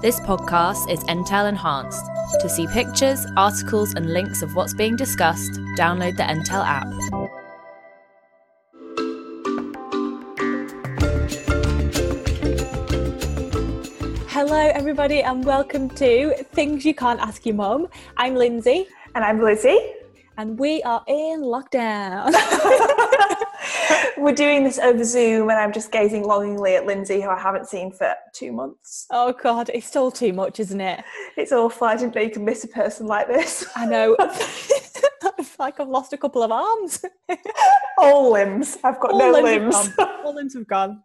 This podcast is Entale enhanced. To see pictures, articles, and links of what's being discussed, download the Entale app. Hello, everybody, and welcome to Things You Can't Ask Your Mum. I'm Lindsay, And I'm Lizzie. and we are in lockdown. We're doing this over Zoom, and I'm just gazing longingly at Lindsay, who I haven't seen for two months. oh, God, it's still too much, isn't it? It's awful. I didn't know you could miss a person like this. I know. it's like I've lost a couple of arms. All limbs. I've got All no limbs limbs. All limbs have gone.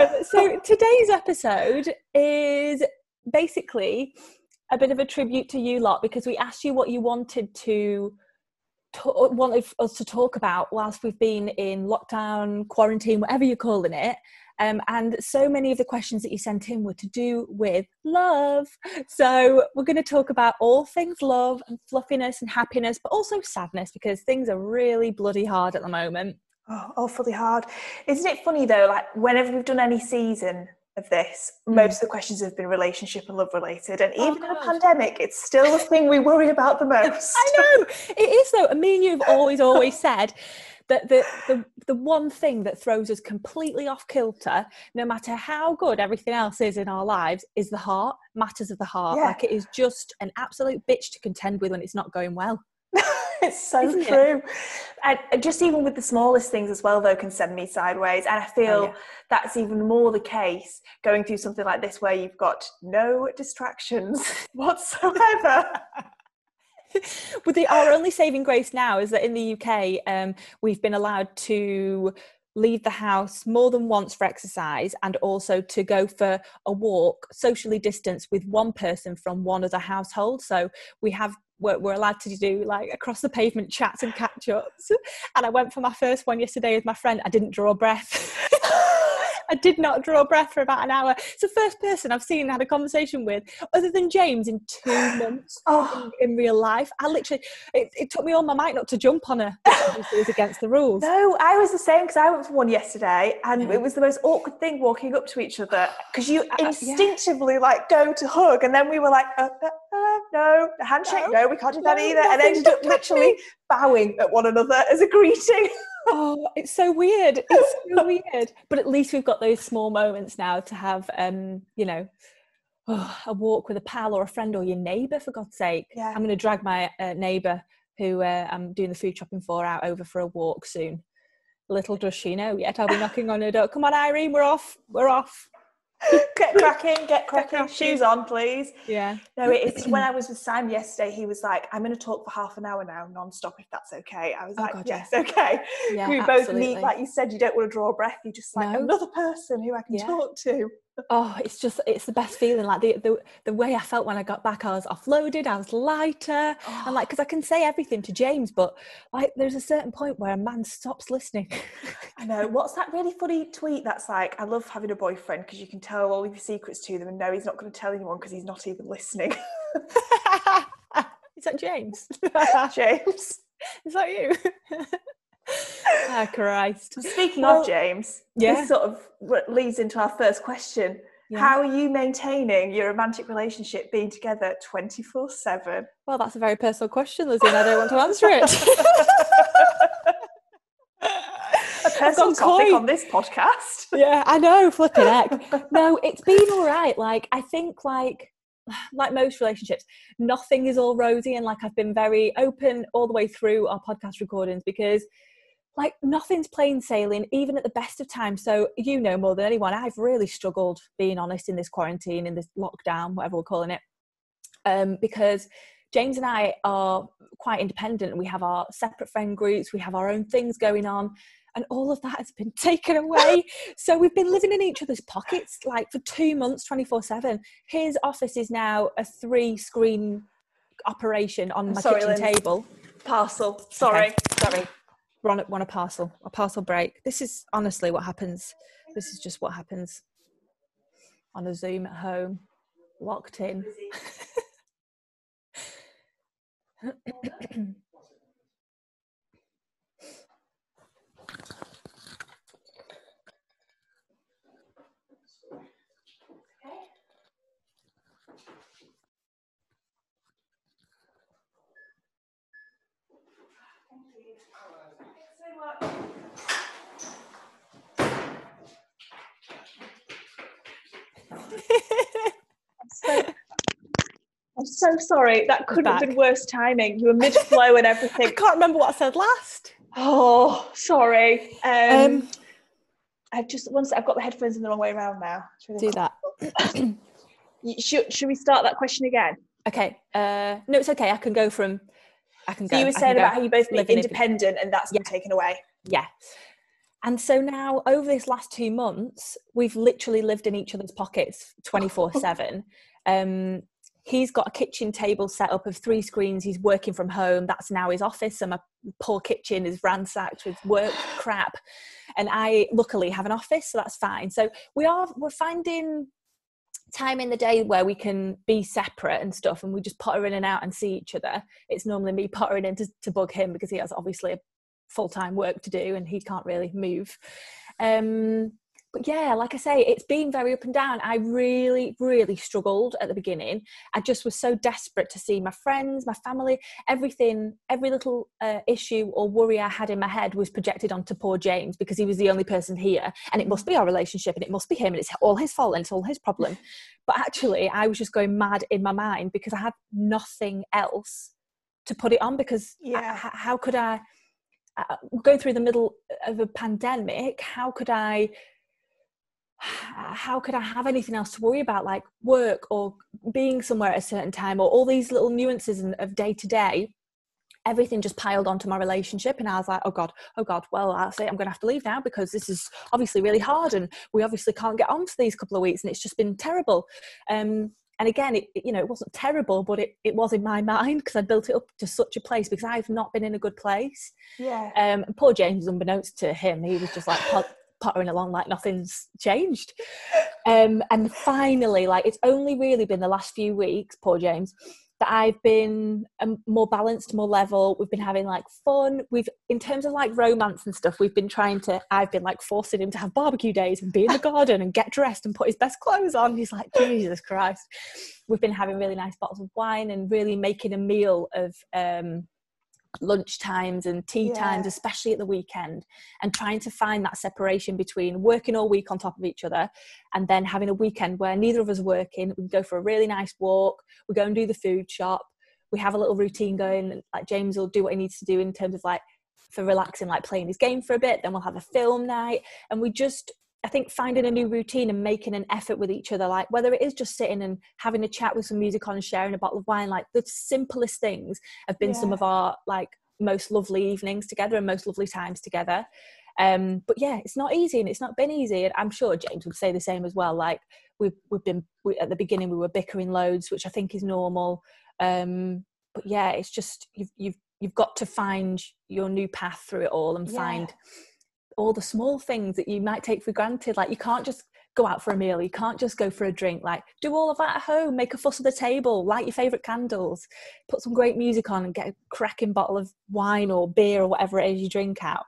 Um, so today's episode is basically a bit of a tribute to you lot because we asked you what you wanted to to- wanted us to talk about whilst we've been in lockdown, quarantine, whatever you're calling it. Um, and so many of the questions that you sent in were to do with love. So we're going to talk about all things love and fluffiness and happiness, but also sadness because things are really bloody hard at the moment. Oh, awfully hard. Isn't it funny though? Like whenever we've done any season of this, Mm. most of the questions have been relationship and love related, and Oh, even in a pandemic, it's still the thing we worry about the most. I know it is though. I mean you have always, always said that the, the the one thing that throws us completely off kilter, no matter how good everything else is in our lives, is the heart. Matters of the heart. Yeah. Like it is just an absolute bitch to contend with when it's not going well. it's so Isn't true. And and just even with the smallest things as well, though, can send me sideways. And I feel Oh, yeah. that's even more the case going through something like this where you've got no distractions whatsoever. But the, our only saving grace now is that in the UK, um, we've been allowed to leave the house more than once for exercise and also to go for a walk socially distanced with one person from one other household. So we have we're, we're allowed to do like across the pavement chats and catch ups. And I went for my first one yesterday with my friend. I didn't draw breath. I did not draw breath for about an hour. It's the first person I've seen and had a conversation with, other than James, in two months oh, in, in real life. I literally, it, it took me all my might not to jump on her. It was against the rules. no, I was the same because I went for one yesterday and Yeah. it was the most awkward thing walking up to each other because you Uh, yeah. instinctively like go to hug and then we were like, uh, uh, uh, no, the handshake, No, no, we can't do that no, either. And ended up don't touch me. literally bowing at one another as a greeting. Oh, it's so weird. It's so weird. But at least we've got those small moments now to have, um, you know, oh, a walk with a pal or a friend or your neighbour, for God's sake. Yeah. I'm going to drag my uh, neighbour, who uh, I'm doing the food shopping for, out over for a walk soon. Little does she know yet. I'll be knocking on her door. Come on, Irene, we're off. We're off. get cracking, get cracking, shoes on, please. Yeah. No, it's when I was with Sam yesterday, he was like, I'm going to talk for half an hour now, non-stop, if that's okay. I was Oh, like, God, yeah. yes, okay. Yeah. we both absolutely. need, like you said, you don't want to draw a breath. You just like No. another person who I can Yeah. talk to. Oh, it's just it's the best feeling. Like the the the way I felt when I got back, I was offloaded, I was lighter, and oh. like because I can say everything to James, but like there's a certain point where a man stops listening. I know. What's that really funny tweet that's like, I love having a boyfriend because you can tell all of your secrets to them and no he's not going to tell anyone because he's not even listening. Is that James? James. Is that you? ah, Christ. Speaking Well, of James, yeah. this sort of leads into our first question. Yeah. How are you maintaining your romantic relationship being together 24 7? Well, that's a very personal question, Lizzie, and I don't want to answer it. A personal topic coy. on this podcast. yeah, I know, flipping heck. No, it's been all right. Like I think like like most relationships, nothing is all rosy and like I've been very open all the way through our podcast recordings because like nothing's plain sailing even at the best of times. So you know more than anyone, I've really struggled being honest in this quarantine, in this lockdown, whatever we're calling it. Um, because James and I are quite independent. We have our separate friend groups, we have our own things going on, and all of that has been taken away. so we've been living in each other's pockets like for two months, 24 7. His office is now a three screen operation on my sorry, kitchen Lynn. table. Parcel. Sorry. Okay, sorry. On, a- on a parcel, a parcel break. This is honestly what happens. This is just what happens on a Zoom at home, locked in. So, I'm so sorry. That couldn't have been worse timing. You were mid flow and everything. I can't remember what I said last. Oh, sorry. Um, Um, I've just once I've got the headphones in the wrong way around now. Really do that. Should, should we start that question again? Okay. Uh, no, it's okay. I can go from. I can So go. you were saying about how you both in- independent and that's been taken away. Yeah. And so now, over this last two months, we've literally lived in each other's pockets 24 7. Um, he's got a kitchen table set up of three screens. He's working from home. That's now his office. And my poor kitchen is ransacked with work crap. And I luckily have an office, so that's fine. So we are, we're finding time in the day where we can be separate and stuff and we just potter in and out and see each other it's normally me pottering in to, to bug him because he has obviously a full-time work to do and he can't really move. Um but yeah like i say it's been very up and down. I really really struggled at the beginning. I just was so desperate to see my friends my family. Everything every little uh, issue or worry i had in my head was projected onto poor james because he was the only person here. And it must be our relationship and it must be him and it's all his fault and it's all his problem. But actually i was just going mad in my mind because i had nothing else to put it on because Yeah. h- how could i uh, going through the middle of a pandemic how could i how could i have anything else to worry about like work or being somewhere at a certain time or all these little nuances of day to day everything just piled onto my relationship and i was like oh god oh god well i'll say i'm gonna have to leave now because this is obviously really hard and we obviously can't get on for these couple of weeks and it's just been terrible um and again it, you know it wasn't terrible but it, it was in my mind because i built it up to such a place because i've not been in a good place Yeah. um, and poor James, unbeknownst to him, he was just like pottering along like nothing's changed. Um, and finally, like it's only really been the last few weeks, poor James, that I've been um, more balanced, more level. We've been having like fun. We've, in terms of like romance and stuff, we've been trying to. I've been like forcing him to have barbecue days and be in the garden and get dressed and put his best clothes on. He's like, Jesus Christ. We've been having really nice bottles of wine and really making a meal of. Um, lunch times and tea times especially at the weekend and trying to find that separation between working all week on top of each other and then having a weekend where neither of us are working we go for a really nice walk we go and do the food shop we have a little routine going like james will do what he needs to do in terms of like for relaxing like playing his game for a bit then we'll have a film night and we just I think finding a new routine and making an effort with each other, like whether it is just sitting and having a chat with some music on and sharing a bottle of wine, like the simplest things have been some of our like most lovely evenings together and most lovely times together. Um, but yeah, it's not easy and it's not been easy. And I'm sure James would say the same as well. Like we've we've been we, at the beginning we were bickering loads, which I think is normal. Um, but yeah, it's just you've you've you've got to find your new path through it all and Yeah. find all the small things that you might take for granted. Like you can't just go out for a meal, you can't just go for a drink. Like do all of that at home, make a fuss of the table, light your favourite candles, put some great music on and get a cracking bottle of wine or beer or whatever it is you drink out.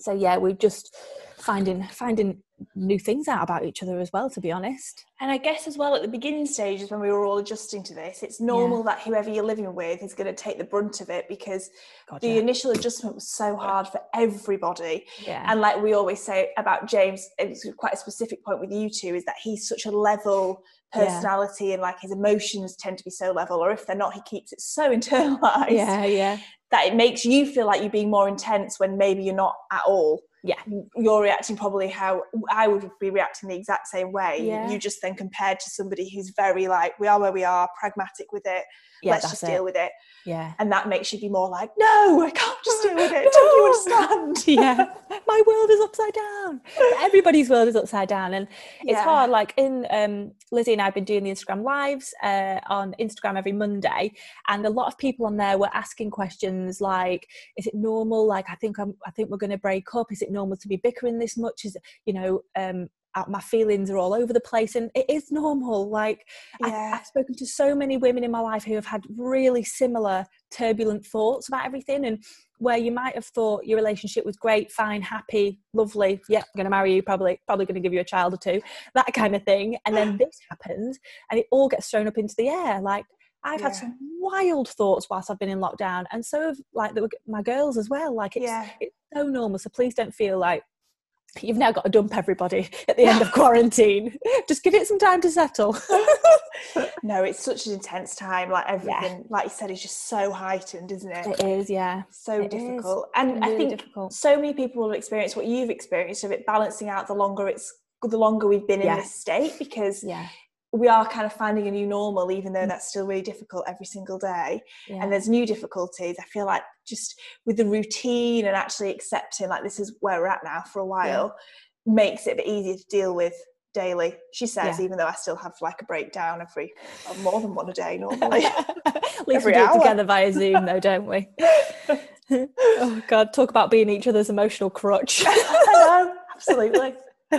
So yeah, we're just finding finding new things out about each other as well, to be honest. And I guess as well at the beginning stages when we were all adjusting to this, it's normal that whoever you're living with is going to take the brunt of it because God, the yeah. initial adjustment was so hard for everybody. yeah. And like we always say about James, it's quite a specific point with you two is that he's such a level Yeah. personality and like his emotions tend to be so level, or if they're not, he keeps it so internalized yeah, yeah. that it makes you feel like you're being more intense when maybe you're not at all. Yeah. You're reacting probably how I would be reacting the exact same way. Yeah. You just then compared to somebody who's very like, we are where we are, pragmatic with it, Yeah, let's just it. deal with it. Yeah. And that makes you be more like, no, I can't just deal with it. Don't you understand? yeah my world is upside down everybody's world is upside down and it's Yeah. hard like in um lizzie and i've been doing the instagram lives uh, on instagram every monday and a lot of people on there were asking questions like is it normal like i think i'm i think we're going to break up is it normal to be bickering this much is you know um uh, my feelings are all over the place and it is normal like Yeah. I, i've spoken to so many women in my life who have had really similar turbulent thoughts about everything and where you might have thought your relationship was great fine happy lovely yeah i'm going to marry you probably probably going to give you a child or two that kind of thing and then this happens and it all gets thrown up into the air like I've had some wild thoughts whilst I've been in lockdown, and so have like the, my girls as well. Like it's Yeah. it's so normal. So please don't feel like you've now got to dump everybody at the end of quarantine. Just give it some time to settle. No, it's such an intense time. Like everything, like you said, is just so heightened, isn't it? it is, yeah. so it is. difficult. And I think difficult. so many people will experience what you've experienced of it balancing out the longer it's the longer we've been Yeah. in this state because Yeah, we are kind of finding a new normal even though Mm. that's still really difficult every single day yeah. and there's new difficulties i feel like just with the routine and actually accepting like this is where we're at now for a while makes it a bit easier to deal with daily she says Yeah. even though i still have like a breakdown every more than one a day normally At least Every we do it together via Zoom, though, don't we? oh God, talk about being each other's emotional crutch. I know, absolutely.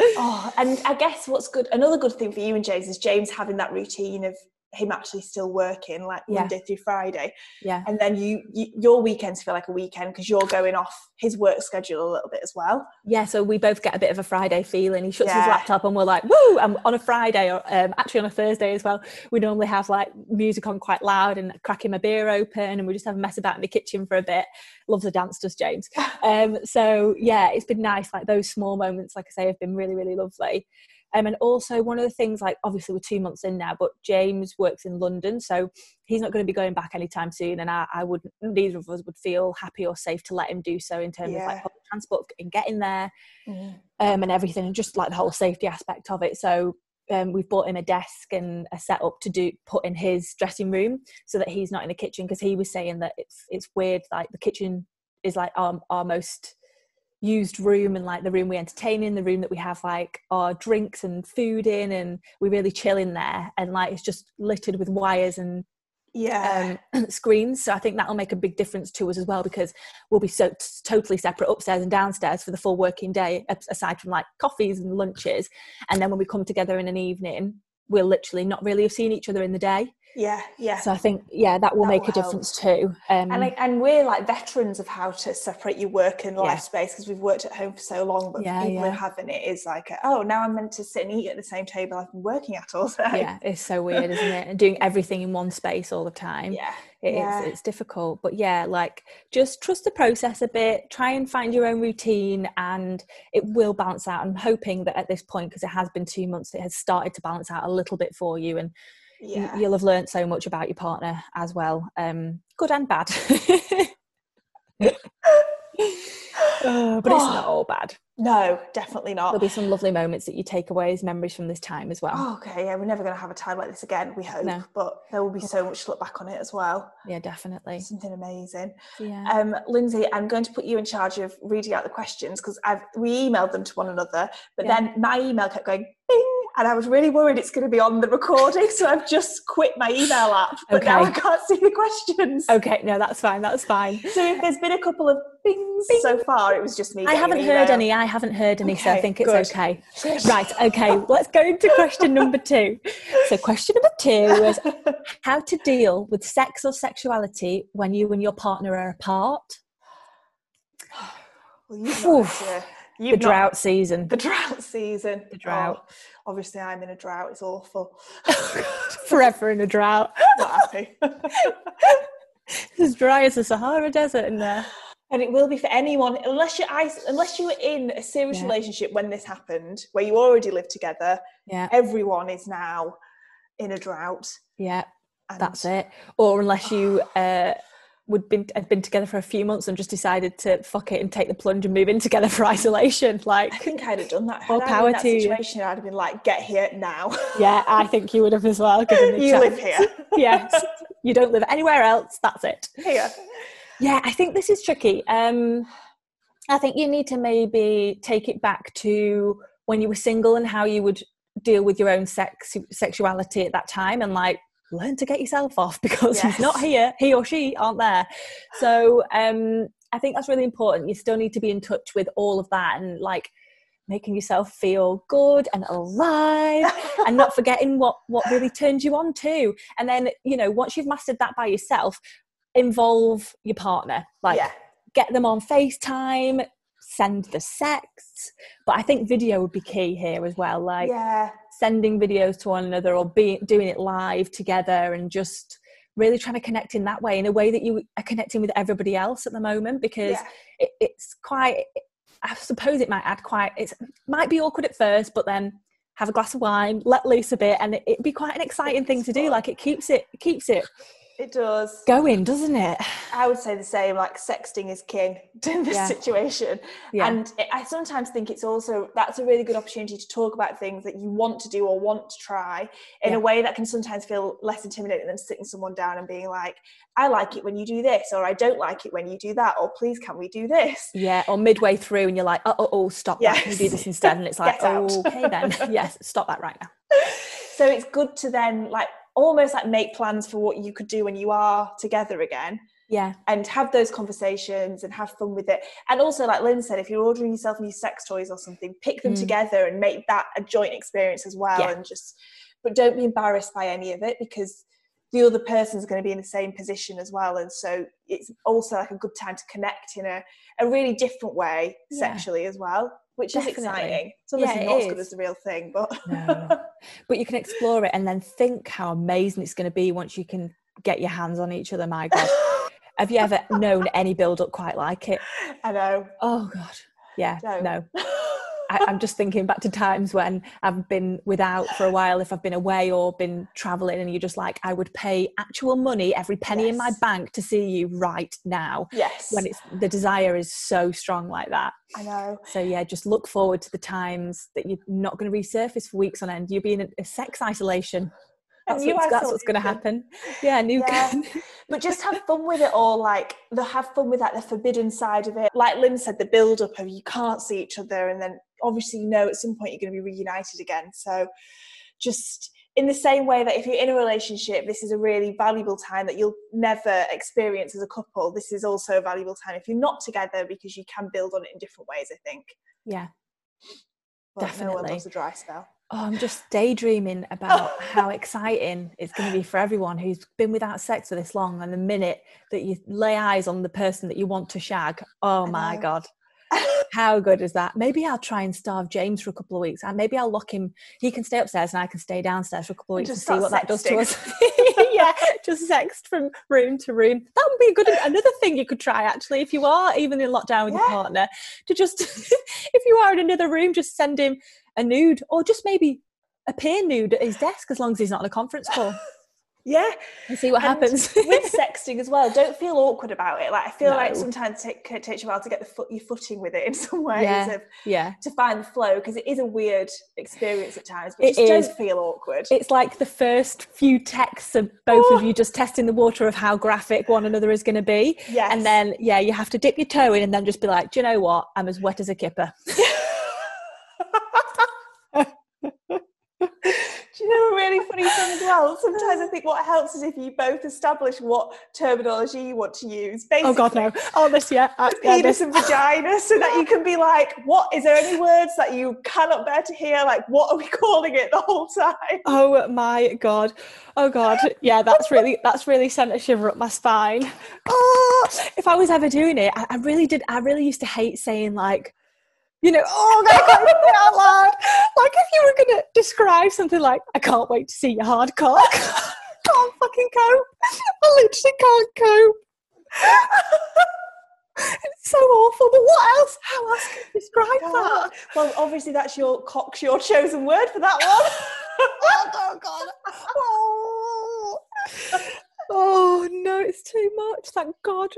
oh, and I guess what's good, another good thing for you and James is James having that routine of him actually still working like Yeah. Monday through Friday, yeah, and then you, you your weekends feel like a weekend because you're going off his work schedule a little bit as well. yeah. So we both get a bit of a Friday feeling. He shuts his laptop, and we're like, "Woo!" And on a Friday, or um, actually on a Thursday as well, we normally have like music on quite loud and cracking my beer open, and we just have a mess about in the kitchen for a bit. Loves the dance, does James. um, so yeah, it's been nice. Like those small moments, like I say, have been really, really lovely. Um, and also one of the things, like obviously we're two months in now, but James works in London, so he's not going to be going back anytime soon. And I, I would, neither of us would feel happy or safe to let him do so in terms of like public transport and getting there Mm. um, and everything, and just like the whole safety aspect of it. So um, we've bought him a desk and a setup to do put in his dressing room so that he's not in the kitchen because he was saying that it's it's weird like the kitchen is like our, our most used room and like the room we entertain in the room that we have like our drinks and food in and we really chill in there and like it's just littered with wires and Yeah, um, screens. So I think that'll make a big difference to us as well because we'll be so t- totally separate upstairs and downstairs for the full working day, aside from like coffees and lunches. And then when we come together in an evening, we'll literally not really have seen each other in the day. Yeah, yeah. So I think, yeah, that will That make will a help. difference too. Um, and like, and we're like veterans of how to separate your work and life Yeah. space because we've worked at home for so long. But Yeah, people yeah. who haven't, it is like, oh, now I'm meant to sit and eat at the same table I've been working at all day. yeah, it's so weird, isn't it? And doing everything in one space all the time. yeah, It is, yeah. it's difficult but yeah like just trust the process a bit try and find your own routine and it will balance out i'm hoping that at this point because it has been two months it has started to balance out a little bit for you and yeah. you'll have learned so much about your partner as well um good and bad Uh, but it's not all bad No, definitely not. there'll be some lovely moments that you take away as memories from this time as well Oh, okay, yeah, we're never going to have a time like this again, we hope. No. But there will be so much to look back on it as well. yeah definitely Something amazing. yeah Um, Lindsay, I'm going to put you in charge of reading out the questions because I've we emailed them to one another, but Yeah. then my email kept going bing, and I was really worried it's going to be on the recording, so I've just quit my email app. But now I can't see the questions. okay no that's fine that's fine So if there's been a couple of bings so far, it was just me. I haven't heard any. I haven't heard any, so I think it's good. okay. Right, okay, let's go into question number two. So, question number two was how to deal with sex or sexuality when you and your partner are apart. Well, Phew. Not had to- The you've not- drought season. the drought season. The drought. Oh, obviously, I'm in a drought. It's awful. Forever in a drought. Not happy. It's as dry as the Sahara Desert in there. and it will be for anyone unless you're is- unless you were in a serious Yeah. relationship when this happened, where you already lived together. Yeah, Everyone is now in a drought. yeah, And that's it. Or unless you uh, would been had been together for a few months and just decided to fuck it and take the plunge and move in together for isolation. Like, I think I'd have done that. I power that to you. situation, I'd have been like, "Get here now. yeah, I think you would have as well. You chance. live here. yes, you don't live anywhere else. That's it. Here. Yeah, I think this is tricky. Um, I think you need to maybe take it back to when you were single and how you would deal with your own sex sexuality at that time, and like learn to get yourself off because he's not here. He or she aren't there. So um, I think that's really important. You still need to be in touch with all of that and like making yourself feel good and alive and not forgetting what what really turns you on too and then you know once you've mastered that by yourself involve your partner like yeah. get them on facetime send the sex but i think video would be key here as well like yeah. Sending videos to one another or be doing it live together and just really trying to connect in that way in a way that you are connecting with everybody else at the moment because Yeah. it, it's quite i suppose it might add quite it might be awkward at first but then have a glass of wine let loose a bit and it, it'd be quite an exciting thing to do like it keeps it keeps it It does. Go in, doesn't it I would say the same. Like sexting is king in this Yeah. situation, yeah and it, I sometimes think it's also that's a really good opportunity to talk about things that you want to do or want to try in Yeah. a way that can sometimes feel less intimidating than sitting someone down and being like, "I like it when you do this," or "I don't like it when you do that," or "Please, can we do this?" yeah or midway through and you're like oh oh, oh stop that can you do this instead and it's like okay then yes stop that right now So it's good to then like almost like make plans for what you could do when you are together again. yeah and have those conversations and have fun with it. And also, like Lynn said, if you're ordering yourself new sex toys or something, pick them Mm. together and make that a joint experience as well. Yeah. And just, but don't be embarrassed by any of it because the other person's going to be in the same position as well. And so it's also like a good time to connect in a, a really different way Yeah. sexually as well, which Definitely. is exciting. It's Yeah, obviously it not as good as the real thing, but No. but you can explore it and then think how amazing it's going to be once you can get your hands on each other my god have you ever known any build up quite like it I know. oh god yeah Don't. no I, i'm just thinking back to times when i've been without for a while if i've been away or been traveling and you're just like i would pay actual money every penny in my bank to see you right now yes. when it's the desire is so strong like that I know. so yeah, just look forward to the times that you're not going to resurface for weeks on end. You'll be in a, a sex isolation. That's, what's, that's what's going to happen. Yeah, new. Yeah. but just have fun with it all like the have fun with like the forbidden side of it like lynn said the build up of you can't see each other and then obviously you know at some point you're going to be reunited again so just in the same way that if you're in a relationship this is a really valuable time that you'll never experience as a couple this is also a valuable time if you're not together because you can build on it in different ways i think yeah. but Definitely. loves a dry spell Oh, I'm just daydreaming about how exciting it's going to be for everyone who's been without sex for this long. And the minute that you lay eyes on the person that you want to shag, oh my god, how good is that? Maybe I'll try and starve James for a couple of weeks, and maybe I'll lock him. He can stay upstairs, and I can stay downstairs for a couple of weeks just and see what start that does to us. yeah, just sext from room to room. That would be a good another thing you could try actually if you are even in lockdown with your partner to just if you are in another room, just send him a nude or just maybe appear nude at his desk as long as he's not on a conference call yeah and see what And happens. with sexting as well don't feel awkward about it like i feel like sometimes it take, takes you a while to get the foot your footing with it in some ways Yeah. of, yeah. to find the flow because it is a weird experience at times but It just is. don't feel awkward It's like the first few texts of both of you just testing the water of how graphic one another is going to be. yes And then, yeah, you have to dip your toe in and then just be like, do you know what? I'm as wet as a kipper. do you know a really funny thing as well sometimes i think what helps is if you both establish what terminology you want to use basically Oh, God, no. Oh, this, yeah. uh, yeah, penis this. and vagina so that you can be like what is there any words that you cannot bear to hear like what are we calling it the whole time Oh my god. Oh god. Yeah, that's really that's really sent a shiver up my spine. Oh, if I was ever doing it, I, I really did I really used to hate saying like, you know, oh god, I can't say it out loud. Like if you were gonna describe something like, I can't wait to see your hard cock. can't fucking cope. I literally can't cope. it's so awful. But what else? How else can you describe oh that? well obviously that's your cock's your chosen word for that one oh, oh god. Oh. oh no, it's too much. Thank God.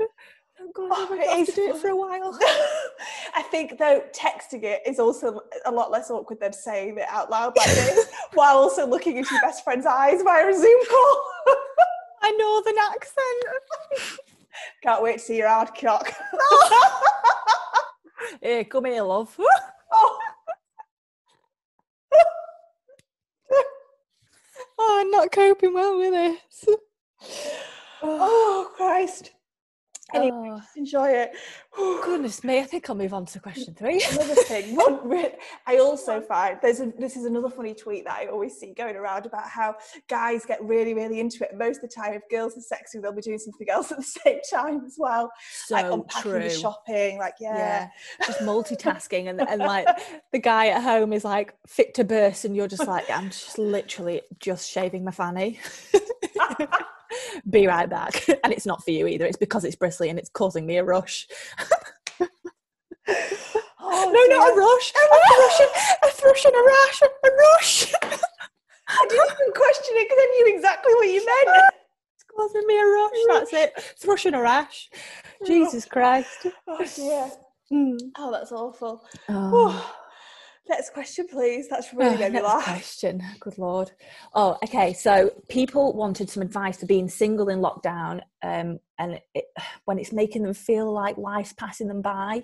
Thank God Oh, I to do it for a while. I think though texting it is also a lot less awkward than saying it out loud like this, while also looking into your best friend's eyes via a Zoom call. My northern accent. Can't wait to see your hard cock. Here, come here, love. oh, Oh, I'm not coping well with this. oh Christ. Anyway, Oh, enjoy it. goodness me, I think I'll move on to question three. another thing one i also find there's a, this is another funny tweet that i always see going around about how guys get really really into it most of the time if girls are sexy they'll be doing something else at the same time as well So like unpacking true. the shopping like yeah, yeah just multitasking and, and like the guy at home is like fit to burst and you're just like i'm just literally just shaving my fanny be right back. And it's not for you either. It's because it's bristly and it's causing me a rush. Oh, no not a rush. A thrush a thrush and a rash a rush. I didn't even question it because i knew exactly what you meant. It's causing me a rush. That's it. Thrush and a rash. Jesus christ. Oh dear. Mm. oh that's awful. Oh. Next question please that's really Oh, made me laugh question. Good lord. Oh, okay. So people wanted some advice for being single in lockdown, um, and it, when it's making them feel like life's passing them by.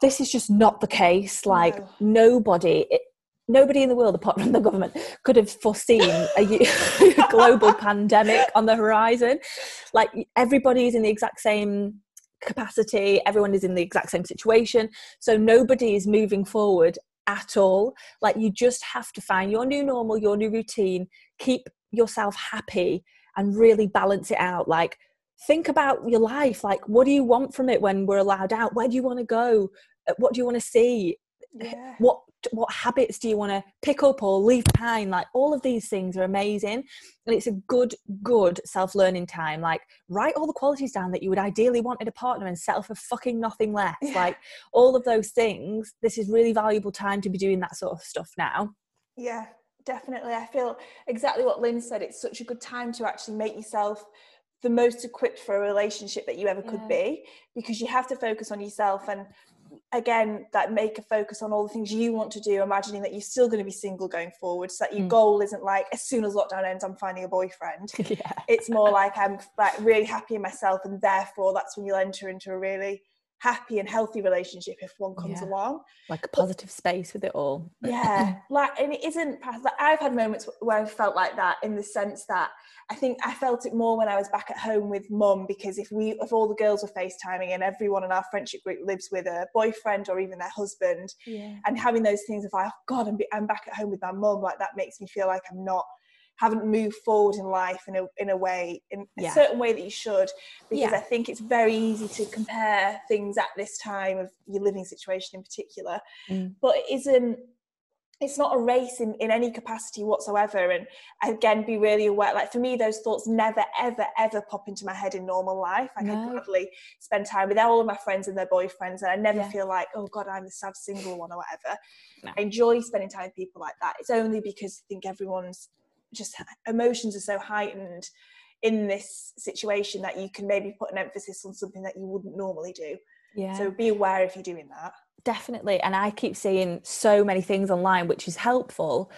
This is just not the case. Like No. nobody. It, Nobody in the world, apart from the government, could have foreseen a global pandemic on the horizon. Like everybody is in the exact same capacity, everyone is in the exact same situation. So nobody is moving forward at all. Like you just have to find your new normal, your new routine, keep yourself happy and really balance it out. Like think about your life. Like what do you want from it when we're allowed out? Where do you want to go? What do you want to see? Yeah What what habits do you want to pick up or leave behind? Like all of these things are amazing. And it's a good, good self-learning time. Like write all the qualities down that you would ideally want in a partner and settle for fucking nothing less. Yeah. Like all of those things. This is really valuable time to be doing that sort of stuff now. Yeah, definitely. I feel exactly what Lynn said. It's such a good time to actually make yourself the most equipped for a relationship that you ever could Yeah. be because you have to focus on yourself and again that make a focus on all the things you want to do imagining that you're still going to be single going forward so that your Mm. goal isn't like as soon as lockdown ends i'm finding a boyfriend yeah. it's more like i'm like really happy in myself and therefore that's when you'll enter into a really happy and healthy relationship if one comes Yeah. along Like a positive space with it all. yeah like and it isn't like i've had moments where i felt like that in the sense that i think i felt it more when i was back at home with mum because if we if all the girls were facetiming and everyone in our friendship group lives with a boyfriend or even their husband Yeah. and having those things of like oh god i'm, be- I'm back at home with my mum like that makes me feel like i'm not haven't moved forward in life in a in a way in Yeah. a certain way that you should because Yeah. I think it's very easy to compare things at this time of your living situation in particular Mm. but it isn't it's not a race in, in any capacity whatsoever and again be really aware like for me those thoughts never ever ever pop into my head in normal life i No. can gladly spend time with all of my friends and their boyfriends and i never Yeah. feel like oh god i'm the sad single one or whatever No. i enjoy spending time with people like that it's only because i think everyone's just emotions are so heightened in this situation that you can maybe put an emphasis on something that you wouldn't normally do. Yeah. so be aware if you're doing that. Definitely and i keep seeing so many things online which is helpful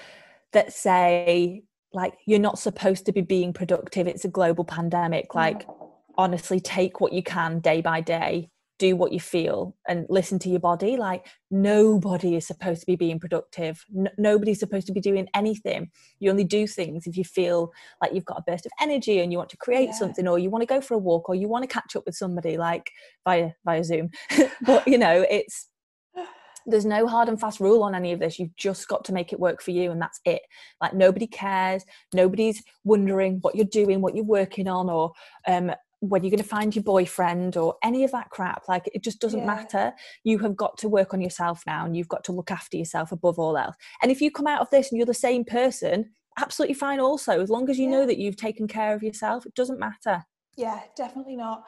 that say like you're not supposed to be being productive it's a global pandemic like mm. honestly take what you can day by day do what you feel and listen to your body like nobody is supposed to be being productive N- nobody's supposed to be doing anything you only do things if you feel like you've got a burst of energy and you want to create Yeah. something or you want to go for a walk or you want to catch up with somebody like via via zoom but you know it's there's no hard and fast rule on any of this. You've just got to make it work for you, and that's it. Like nobody cares. Nobody's wondering what you're doing, what you're working on, or um, when you're going to find your boyfriend, or any of that crap. Like it just doesn't Yeah. matter. You have got to work on yourself now, and you've got to look after yourself above all else. And if you come out of this and you're the same person, absolutely fine. Also, as long as you Yeah. know that you've taken care of yourself, it doesn't matter. Yeah, definitely not.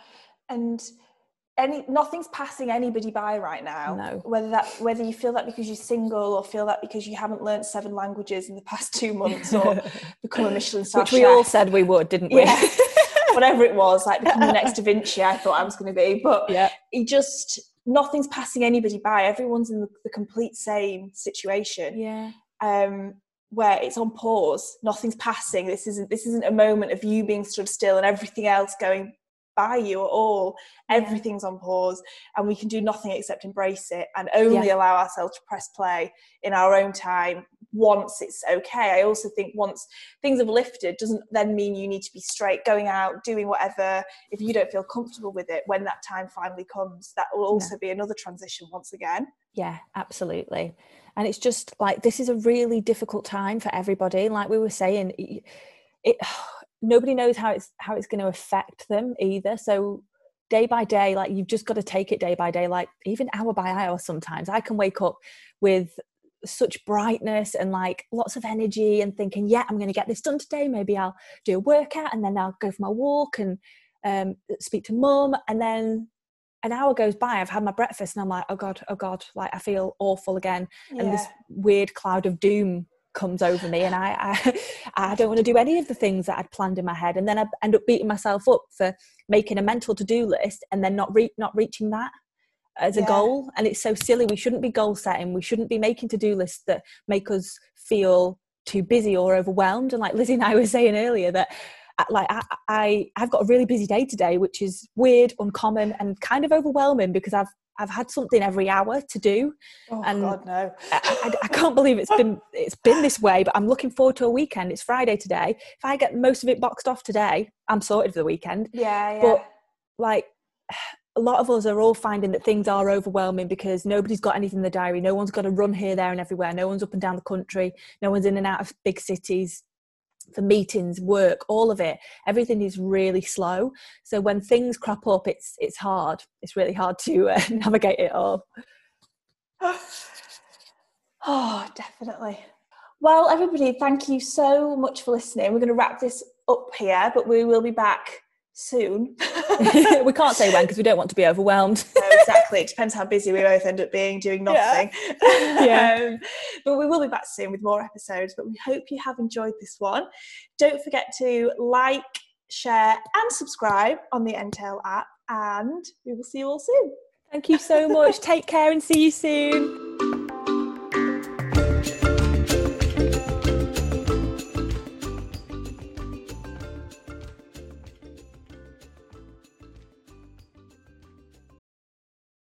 And any nothing's passing anybody by right now. No. Whether that whether you feel that because you're single or feel that because you haven't learned seven languages in the past two months or become a Michelin star Which we all said we would, didn't we? Yeah. Whatever it was, like become the next Da Vinci, I thought I was going to be. But yeah. it just nothing's passing anybody by. Everyone's in the, the complete same situation. Yeah. um, where it's on pause, nothing's passing. This isn't this isn't a moment of you being stood still and everything else going by you at all. Yeah. Everything's on pause, and we can do nothing except embrace it and only Yeah. allow ourselves to press play in our own time once it's okay. I also think once things have lifted doesn't then mean you need to be straight going out doing whatever if you don't feel comfortable with it when that time finally comes that will also be another transition once again Yeah, absolutely. And it's just like this is a really difficult time for everybody. Like we were saying, it, it nobody knows how it's how it's going to affect them either. So day by day, like you've just got to take it day by day. Like even hour by hour, sometimes I can wake up with such brightness and like lots of energy and thinking, yeah, I'm going to get this done today. Maybe I'll do a workout and then I'll go for my walk and um, speak to mum, and then an hour goes by i've had my breakfast and i'm like oh god oh god like i feel awful again and this weird cloud of doom comes over me and I, I i don't want to do any of the things that i'd planned in my head and then i end up beating myself up for making a mental to-do list and then not re- not reaching that as a Yeah. goal and it's so silly we shouldn't be goal setting we shouldn't be making to-do lists that make us feel too busy or overwhelmed and like lizzie and i were saying earlier that uh, like I, I i've got a really busy day today which is weird uncommon and kind of overwhelming because i've i've had something every hour to do oh and- god no. I, I- I can't believe it's been it's been this way but i'm looking forward to a weekend. It's friday today. If i get most of it boxed off today i'm sorted for the weekend. Yeah yeah. But like a lot of us are all finding that things are overwhelming because nobody's got anything in the diary. No one's got to run here there and everywhere. No one's up and down the country. No one's in and out of big cities for meetings work all of it everything is really slow. So when things crop up it's it's hard. It's really hard to uh, navigate it all. Oh definitely. Well everybody thank you so much for listening. We're going to wrap this up here but we will be back soon we can't say when because we don't want to be overwhelmed No, exactly. It depends how busy we both end up being doing nothing. Yeah. Um, but we will be back soon with more episodes. But we hope you have enjoyed this one. Don't forget to like, share, and subscribe on the Entale app. And we will see you all soon. thank you so much take care and see you soon